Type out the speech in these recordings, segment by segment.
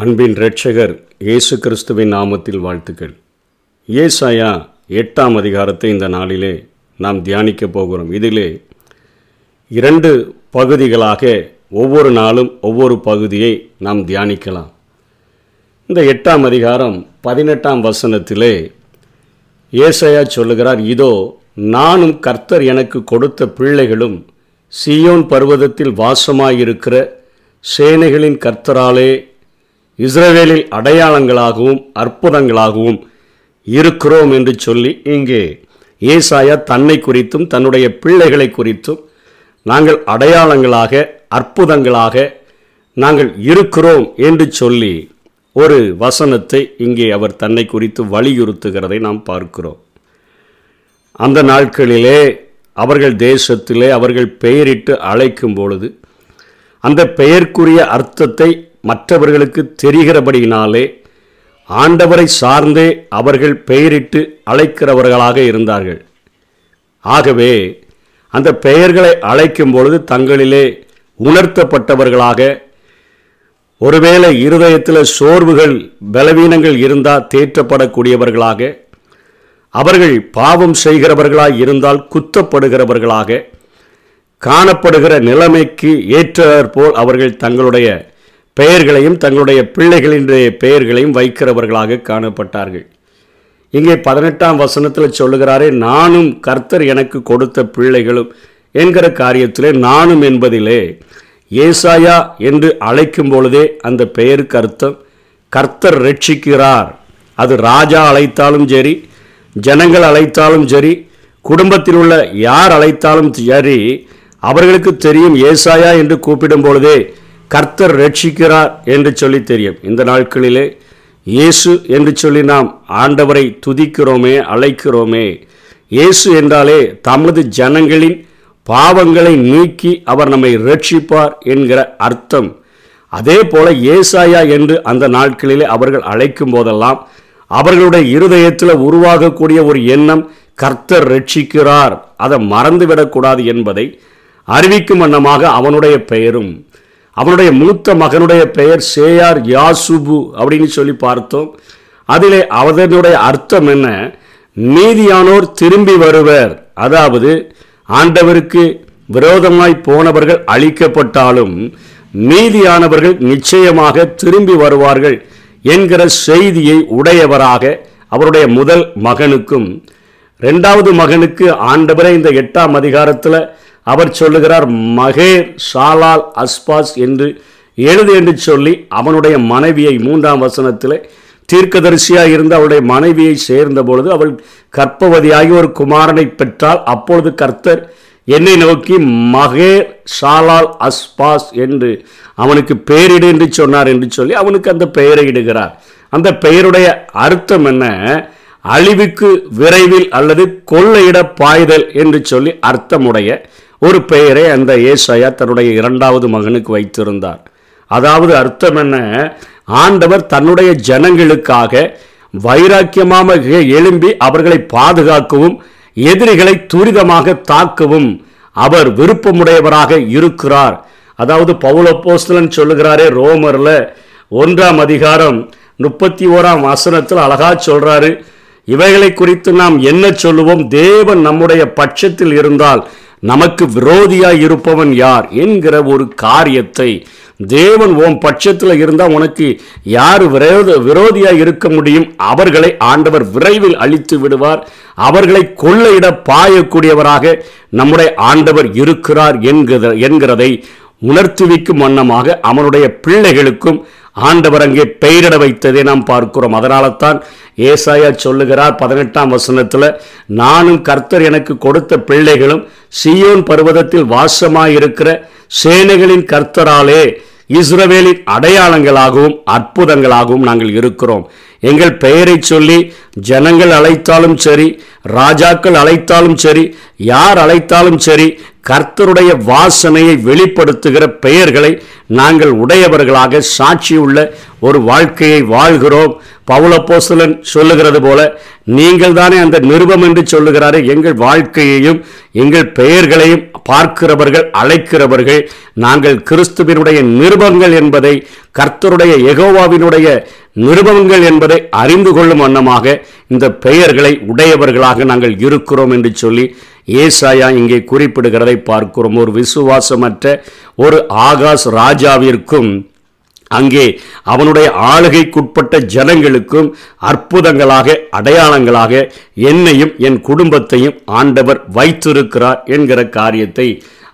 அன்பின் இரட்சகர் இயேசு கிறிஸ்துவின் நாமத்தில் வாழ்த்துக்கள். ஏசாயா எட்டாம் அதிகாரத்தை இந்த நாளிலே நாம் தியானிக்க போகிறோம். இதிலே இரண்டு பகுதிகளாக ஒவ்வொரு நாளும் ஒவ்வொரு பகுதியை நாம் தியானிக்கலாம். இந்த எட்டாம் அதிகாரம் பதினெட்டாம் வசனத்திலே ஏசையா சொல்லுகிறார் இதோ நானும் கர்த்தர் எனக்கு கொடுத்த பிள்ளைகளும் சீயோன் பர்வதத்தில் வாசமாயிருக்கிற சேனைகளின் கர்த்தராலே இஸ்ரவேலில் அடையாளங்களாகவும் அற்புதங்களாகவும் இருக்கிறோம் என்று சொல்லி இங்கே ஏசாயா தன்னை குறித்தும் தன்னுடைய பிள்ளைகளை குறித்தும் நாங்கள் அடையாளங்களாக அற்புதங்களாக நாங்கள் இருக்கிறோம் என்று சொல்லி ஒரு வசனத்தை இங்கே அவர் தன்னை குறித்து வலியுறுத்துகிறதை நாம் பார்க்கிறோம். அந்த நாட்களிலே அவர்கள் தேசத்திலே அவர்கள் பெயரிட்டு அழைக்கும் பொழுது அந்த பெயர்க்குரிய அர்த்தத்தை மற்றவர்களுக்கு தெரிகிறபடியினாலே ஆண்டவரை சார்ந்தே அவர்கள் பெயரிட்டு அழைக்கிறவர்களாக இருந்தார்கள். ஆகவே அந்த பெயர்களை அழைக்கும் பொழுது தங்களிலே உணர்த்தப்பட்டவர்களாக ஒருவேளை இருதயத்தில் சோர்வுகள் பலவீனங்கள் இருந்தால் தேற்றப்படக்கூடியவர்களாக அவர்கள் பாவம் செய்கிறவர்களாக இருந்தால் குத்தப்படுகிறவர்களாக காணப்படுகிற நிலைமைக்கு ஏற்றாற்போல் அவர்கள் தங்களுடைய பெயர்களையும் தங்களுடைய பிள்ளைகளினுடைய பெயர்களையும் வைக்கிறவர்களாக காணப்பட்டார்கள். இங்கே பதினெட்டாம் வசனத்தில் சொல்லுகிறாரே நானும் கர்த்தர் எனக்கு கொடுத்த பிள்ளைகளும் என்கிற காரியத்திலே நானும் என்பதிலே ஏசாயா என்று அழைக்கும் பொழுதே அந்த பெயருக்கு அர்த்தம் கர்த்தர் ரட்சிக்கிறார் அது ராஜா அழைத்தாலும் சரி ஜனங்கள் அழைத்தாலும் சரி குடும்பத்தில் உள்ள யார் அழைத்தாலும் சரி அவர்களுக்கு தெரியும் ஏசாயா என்று கூப்பிடும் பொழுதே கர்த்தர் ரட்சிக்கிறார் என்று சொல்லி தெரியும். இந்த நாட்களிலே இயேசு என்று சொல்லி நாம் ஆண்டவரை துதிக்கிறோமே அழைக்கிறோமே. இயேசு என்றாலே தமது ஜனங்களின் பாவங்களை நீக்கி அவர் நம்மை ரட்சிப்பார் என்கிற அர்த்தம். அதே போல ஏசாயா என்று அந்த நாட்களிலே அவர்கள் அழைக்கும் போதெல்லாம் அவர்களுடைய இருதயத்தில் உருவாகக்கூடிய ஒரு எண்ணம் கர்த்தர் ரட்சிக்கிறார். அதை மறந்துவிடக்கூடாது என்பதை அறிவிக்கும் வண்ணமாக அவனுடைய பெயரும் அவனுடைய மூத்த மகனுடைய பெயர் சேயார் யாசுபு அப்படின்னு சொல்லி பார்த்தோம். அதிலே அதனுடைய அர்த்தம் என்ன? நீதியானோர் திரும்பி வருவர். அதாவது ஆண்டவருக்கு விரோதமாய் போனவர்கள் அழிக்கப்பட்டாலும் மீதியானவர்கள் நிச்சயமாக திரும்பி வருவார்கள் என்கிற செய்தியை உடையவராக அவருடைய முதல் மகனுக்கும் ரெண்டாவது மகனுக்கு ஆண்டவரை இந்த எட்டாம் அதிகாரத்தில் அவர் சொல்லுகிறார் மகேர் ஷாலால் அஸ்பாஸ் என்று எழுது என்று சொல்லி அவனுடைய மனைவியை மூன்றாம் வசனத்தில் தீர்க்கதரிசியாக இருந்து அவளுடைய மனைவியை சேர்ந்த பொழுது அவள் கற்பவதியாகி ஒரு குமாரனை பெற்றால் அப்பொழுது கர்த்தர் என்னை நோக்கி மகேர் ஷாலால் அஸ்பாஸ் என்று அவனுக்கு பெயரிடு என்று சொன்னார் என்று சொல்லி அவனுக்கு அந்த பெயரை இடுகிறார். அந்த பெயருடைய அர்த்தம் என்ன? அழிவுக்கு விரைவில் அல்லது கொள்ளையிட பாய்தல் என்று சொல்லி அர்த்தமுடைய ஒரு பெயரை அந்த ஏசாயா தன்னுடைய இரண்டாவது மகனுக்கு வைத்திருந்தார். அதாவது அர்த்தம் என்ன? ஆண்டவர் தன்னுடைய ஜனங்களுக்காக வைராக்கியமாக எழும்பி அவர்களை பாதுகாக்கவும் எதிரிகளை துரிதமாக தாக்கவும் அவர் விருப்பமுடையவராக இருக்கிறார். அதாவது பவுலப்போஸ்தலன் சொல்லுகிறாரே ரோமரில் ஒன்றாம் அதிகாரம் முப்பத்தி ஓராம் வசனத்தில் அழகா சொல்றாரு. இவைகளை குறித்து நாம் என்ன சொல்லுவோம்? தேவன் நம்முடைய பட்சத்தில் இருந்தால் நமக்கு விரோதியாக இருப்பவன் யார் என்கிற ஒரு காரியத்தை தேவன் ஓம் பட்சத்தில் இருந்தால் உனக்கு யார் விரோத விரோதியாக இருக்க முடியும்? அவர்களை ஆண்டவர் விரைவில் அழித்து விடுவார். அவர்களை கொள்ளையிட பாயக்கூடியவராக நம்முடைய ஆண்டவர் இருக்கிறார் என்கிற என்கிறதை உணர்த்துவிக்கும் வண்ணமாக அவனுடைய பிள்ளைகளுக்கும் ஆண்டவர் அங்கே பெயரிட வைத்ததை நாம் பார்க்கிறோம். அதனால தான் ஏசாயா சொல்லுகிறார் பதினெட்டாம் வசனத்தில் நானும் கர்த்தர் எனக்கு கொடுத்த பிள்ளைகளும் சியோன் பர்வதத்தில் வாசமாயிருக்கிற சேனைகளின் கர்த்தராலே இஸ்ரவேலின் அடையாளங்களாகவும் அற்புதங்களாகவும் நாங்கள் இருக்கிறோம். எங்கள் பெயரை சொல்லி ஜனங்கள் அழைத்தாலும் சரி ராஜாக்கள் அழைத்தாலும் சரி யார் அழைத்தாலும் சரி கர்த்தருடைய வாசனையை வெளிப்படுத்துகிற பெயர்களை நாங்கள் உடையவர்களாக சாட்சியுள்ள ஒரு வாழ்க்கையை வாழ்கிறோம். பவுலப்போசலன் சொல்லுகிறது போல நீங்கள் தானே அந்த நிருபம் என்று சொல்லுகிறாரே எங்கள் வாழ்க்கையையும் எங்கள் பெயர்களையும் பார்க்கிறவர்கள் அழைக்கிறவர்கள் நாங்கள் கிறிஸ்துவினுடைய நிருபங்கள் என்பதை கர்த்தருடைய எகோவாவினுடைய நிருபங்கள் என்பதை அறிந்து கொள்ளும் வண்ணமாக இந்த பெயர்களை உடையவர்களாக நாங்கள் இருக்கிறோம் என்று சொல்லி ஏசாயா இங்கே குறிப்பிடுகிறதை பார்க்கிறோம். ஒரு விசுவாசமற்ற ஒரு ஆகாஷ் ராஜாவிற்கும் அங்கே அவனுடைய ஆளுகைக்குட்பட்ட ஜனங்களுக்கும் அற்புதங்களாக அடையாளங்களாக என்னையும் என் குடும்பத்தையும் ஆண்டவர் வைத்திருக்கிறார் என்கிற காரியத்தை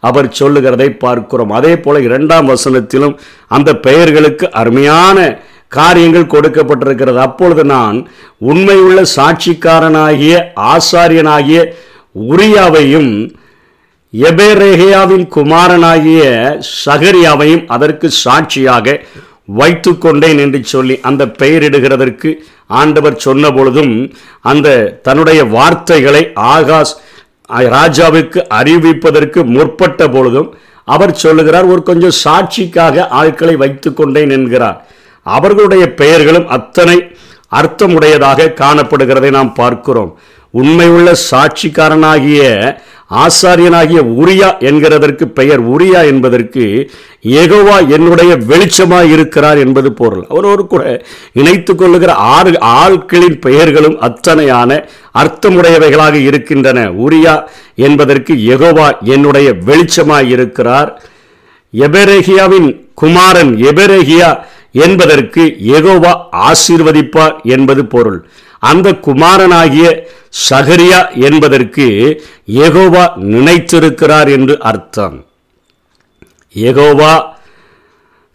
அவர் சொல்லுகிறதை பார்க்கிறோம். அதே போல இரண்டாம் வசனத்திலும் அந்த பெயர்களுக்கு அருமையான காரியங்கள் கொடுக்கப்பட்டிருக்கிறது. அப்பொழுது நான் உண்மையுள்ள சாட்சிக்காரனாகிய ஆசாரியனாகிய உரியாவையும் எபேரேகையாவின் குமாரனாகிய சகரியாவையும் அதற்கு சாட்சியாக வைத்து கொண்டேன் என்று சொல்லி அந்த பெயரிடுகிறதற்கு ஆண்டவர் சொன்ன பொழுதும் அந்த தன்னுடைய வார்த்தைகளை ஆகாஷ் ராஜாவுக்கு அறிவிப்பதற்கு முற்பட்ட பொழுதும் அவர் சொல்லுகிறார் ஒரு கொஞ்சம் சாட்சிக்காக ஆட்களை வைத்து கொண்டேன் என்கிறார். அவர்களுடைய பெயர்களும் அத்தனை அர்த்தமுடையதாக காணப்படுகிறதை நாம் பார்க்கிறோம். உண்மையுள்ள சாட்சிக்காரனாகிய ஆசாரியனாகிய உரியா என்கிறதற்கு பெயர் உரியா என்பதற்கு ஏகோவா என்னுடைய வெளிச்சமாக இருக்கிறார் என்பது பொருள். அவரோடு கூட இணைத்து கொள்ளுகிற ஆறு ஆட்களின் பெயர்களும் அத்தனையான அர்த்தமுடையவைகளாக இருக்கின்றன. உரியா என்பதற்கு எகோவா என்னுடைய வெளிச்சமாக இருக்கிறார். எபெரேகியாவின் குமாரன் எபெரேகியா என்பதற்கு எகோவா ஆசீர்வதிப்பார் என்பது பொருள். அந்த குமாரனாகிய சகரியா என்பதற்கு எகோவா நினைத்திருக்கிறார் என்று அர்த்தம். எகோவா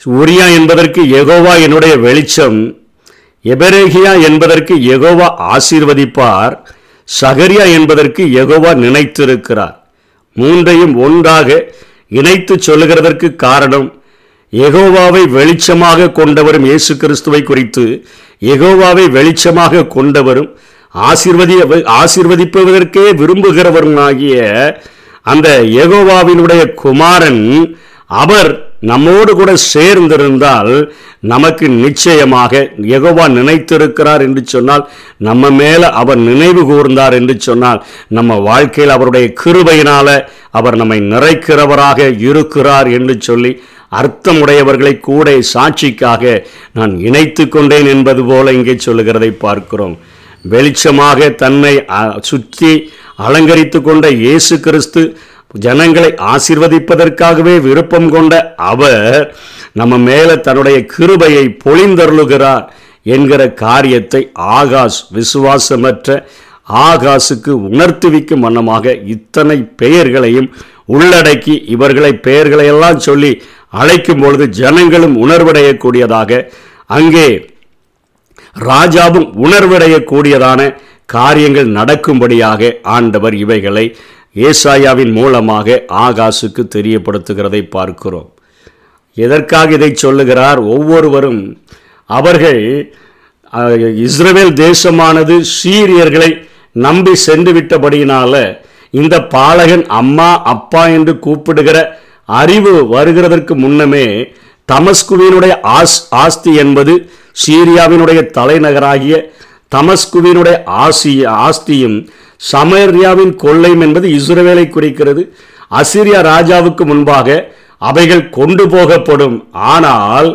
உரியா என்பதற்கு எகோவா என்னுடைய வெளிச்சம் எபரேகியா என்பதற்கு எகோவா ஆசீர்வதிப்பார் சகரியா என்பதற்கு எகோவா நினைத்திருக்கிறார். மூன்றையும் ஒன்றாக இணைத்து சொல்லுகிறதற்கு காரணம் எகோவாவை வெளிச்சமாக கொண்டவரும் இயேசு கிறிஸ்துவை குறித்து எகோவாவை வெளிச்சமாக கொண்டவரும் ஆசிர்வதி ஆசிர்வதிப்பதற்கே விரும்புகிறவருமாகிய அந்த எகோவாவினுடைய குமாரன் அவர் நம்மோடு கூட சேர்ந்திருந்தால் நமக்கு நிச்சயமாக எகோவா நினைத்திருக்கிறார் என்று சொன்னால் நம்ம மேல அவர் நினைவு கூர்ந்தார் என்று சொன்னால் நம்ம வாழ்க்கையில் அவருடைய கிருபையினால அவர் நம்மை நிறைக்கிறவராக இருக்கிறார் என்று சொல்லி அர்த்தமுடையவர்களை கூட சாட்சிக்காக நான் இணைத்து கொண்டேன் என்பது போல இங்கே சொல்லுகிறதை பார்க்கிறோம். வெளிச்சமாக தன்னை சுற்றி அலங்கரித்து கொண்ட இயேசு கிறிஸ்து ஜனங்களை ஆசிர்வதிப்பதற்காகவே விருப்பம் கொண்ட அவர் நம்ம மேலே தன்னுடைய கிருபையை பொழிந்தருளுகிறார் என்கிற காரியத்தை ஆகாஷ் விசுவாசமற்ற ஆகாசுக்கு உணர்த்துவிக்கும் வண்ணமாக இத்தனை பெயர்களையும் உள்ளடக்கி இவர்களை பெயர்களையெல்லாம் சொல்லி அழைக்கும் பொழுது ஜனங்களும் உணர்வடையக்கூடியதாக அங்கே ராஜாவும் உணர்வடையக்கூடியதான காரியங்கள் நடக்கும்படியாக ஆண்டவர் இவைகளை ஏசாயாவின் மூலமாக ஆகாசுக்கு தெரியப்படுத்துகிறதை பார்க்கிறோம். எதற்காக இதை சொல்லுகிறார்? ஒவ்வொருவரும் அவர்கள் இஸ்ரேல் தேசமானது சீரியர்களை நம்பி சென்று விட்டபடியினால இந்த பாலகன் அம்மா அப்பா என்று கூப்பிடுகிற அறிவு வருகிறதற்கு முன்னமே தமஸ்குவினுடைய ஆஸ் ஆஸ்தி என்பது சீரியாவினுடைய தலைநகராகிய தமஸ்குவினுடைய ஆசி ஆஸ்தியும் சமேரியாவின் கொள்ளையும் என்பது இஸ்ரேலை குறிக்கிறது. அசிரியா ராஜாவுக்கு முன்பாக அவைகள் கொண்டு போகப்படும். ஆனால்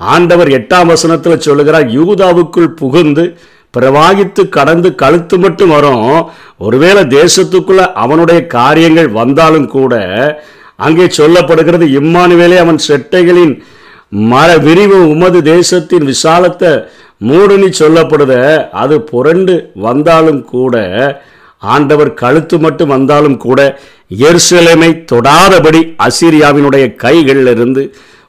ஆண்டவர் எட்டாம் வசனத்தில் சொல்லுகிறார் யூதாவுக்குள் புகுந்து பிரவாகித்து கடந்து கழுத்து மட்டும் வரும். ஒருவேளை தேசத்துக்குள்ள அவனுடைய காரியங்கள் வந்தாலும் கூட அங்கே சொல்லப்படுகிறது இம்மானுவேலே அவன் செட்டைகளின் மர விரிவு உமது தேசத்தின் விசாலத்தை மூடுனி சொல்லப்படுத அது புரண்டு வந்தாலும் கூட ஆண்டவர் கழுத்து மட்டும் வந்தாலும் கூட எருசலேமை தொடாதபடி அசிரியாவினுடைய கைகளிலிருந்து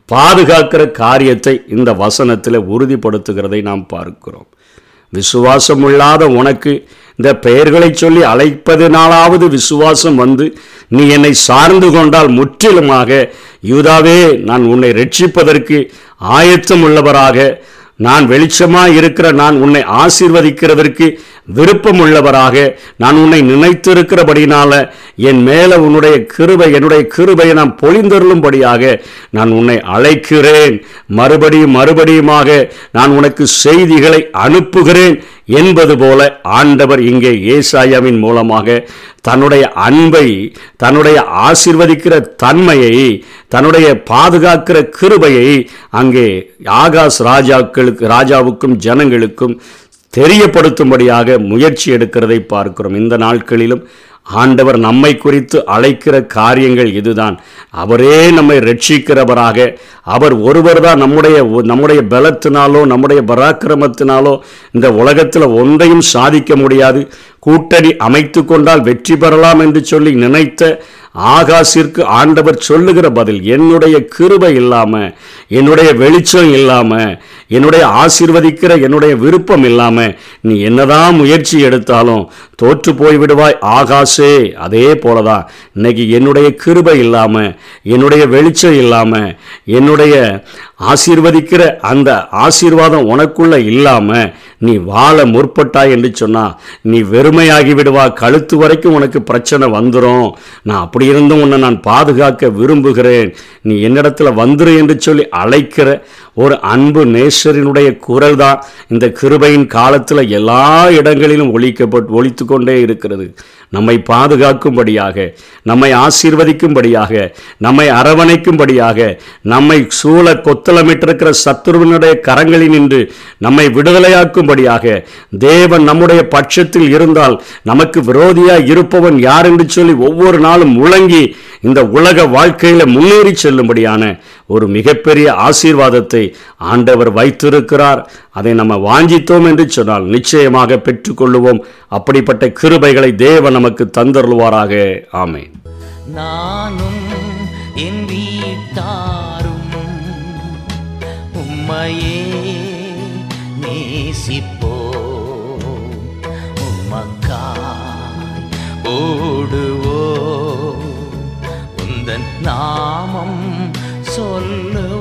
பாதுகாக்கிற காரியத்தை இந்த வசனத்தில் உறுதிப்படுத்துகிறதை நாம் பார்க்கிறோம். விசுவாசம் இல்லாத உனக்கு இந்த பெயர்களை சொல்லி அழைப்பதினாலாவது விசுவாசம் வந்து நீ என்னை சார்ந்து கொண்டால் முற்றிலுமாக யூதாவே நான் உன்னை ரட்சிப்பதற்கு ஆயத்தம் உள்ளவராக நான் வெளிச்சமாக இருக்கிற நான் உன்னை ஆசீர்வதிக்கிறதற்கு விருப்பமுள்ளவராக நான் உன்னை நினைத்திருக்கிறபடினால என் மேல உன்னுடைய கிருபை என்னுடைய கிருபையை நான் பொழிந்தருளும்படியாக நான் உன்னை அழைக்கிறேன். மறுபடியும் மறுபடியுமாக நான் உனக்கு செய்திகளை அனுப்புகிறேன் என்பது போல ஆண்டவர் இங்கே ஏசாயாவின் மூலமாக தன்னுடைய அன்பை தன்னுடைய ஆசிர்வதிக்கிற தன்மையை தன்னுடைய பாதுகாக்கிற கிருபையை அங்கே ஆகாஷ் ராஜாக்களுக்கு ராஜாவுக்கும் ஜனங்களுக்கும் தெரியப்படுத்தும்படியாக முயற்சி எடுக்கிறதை பார்க்கிறோம். இந்த நாட்களிலும் ஆண்டவர் நம்மை குறித்து அழைக்கிற காரியங்கள் இதுதான். அவரே நம்மை ரட்சிக்கிறவராக அவர் ஒருவர் தான் நம்முடைய நம்முடைய பலத்தினாலோ நம்முடைய பராக்கிரமத்தினாலோ இந்த உலகத்தில் ஒன்றையும் சாதிக்க முடியாது. கூட்டணி அமைத்து கொண்டால் வெற்றி பெறலாம் என்று சொல்லி நினைத்த ஆகாசிற்கு ஆண்டவர் சொல்லுகிற பதில் என்னுடைய கிருபை இல்லாமல் என்னுடைய வெளிச்சம் இல்லாமல் என்னுடைய ஆசீர்வதிக்கிற என்னுடைய விருப்பம் இல்லாமல் நீ என்னதான் முயற்சி எடுத்தாலும் தோற்று போய் விடுவாய் ஆகாசே. அதே போல தான் இன்னைக்கு என்னுடைய கிருபை இல்லாமல் என்னுடைய வெளிச்சம் இல்லாமல் என்னுடைய ஆசீர்வதிக்கிற அந்த ஆசீர்வாதம் உனக்குள்ளே இல்லாமல் நீ வாழ முற்பட்டாய் என்று சொன்னா நீ வெறுமையாகி விடுவா கழுத்து வரைக்கும் உனக்கு பிரச்சனை வந்துடும் நான் அப்படி இருந்தும் உன்னை நான் பாதுகாக்க விரும்புகிறேன். நீ என்னிடத்துல வந்துரு என்று சொல்லி அழைக்கிற ஒரு அன்பு நேசரினுடைய குரல் தான் இந்த கிருபையின் காலத்தில் எல்லா இடங்களிலும் ஒழிக்கப்பட்டு ஒழித்து கொண்டே இருக்கிறது. நம்மை பாதுகாக்கும்படியாக நம்மை ஆசீர்வதிக்கும்படியாக நம்மை அரவணைக்கும்படியாக நம்மை சூழ கொத்தளமிட்டிருக்கிற சத்துருவனுடைய கரங்களில் நின்று நம்மை விடுதலையாக்கும்படியாக தேவன் நம்முடைய பட்சத்தில் இருந்தால் நமக்கு விரோதியாக இருப்பவன் யார் என்று சொல்லி ஒவ்வொரு நாளும் முழங்கி இந்த உலக வாழ்க்கையில் முன்னேறி செல்லும்படியான ஒரு மிகப்பெரிய ஆசீர்வாதத்தை ஆண்டவர் வைத்திருக்கிறார். அதை நம்ம வாஞ்சித்தோம் என்று சொன்னால் நிச்சயமாக பெற்றுக்கொள்ளுவோம். அப்படிப்பட்ட கிருபைகளை தேவன் நமக்கு தந்தருள்வாராக. ஆமை நானும் என் வீட்டாரும் உம்மையே நேசிப்போ உம்மக்காய் ஓடு உந்தன் நாமம் சொல்லுவோ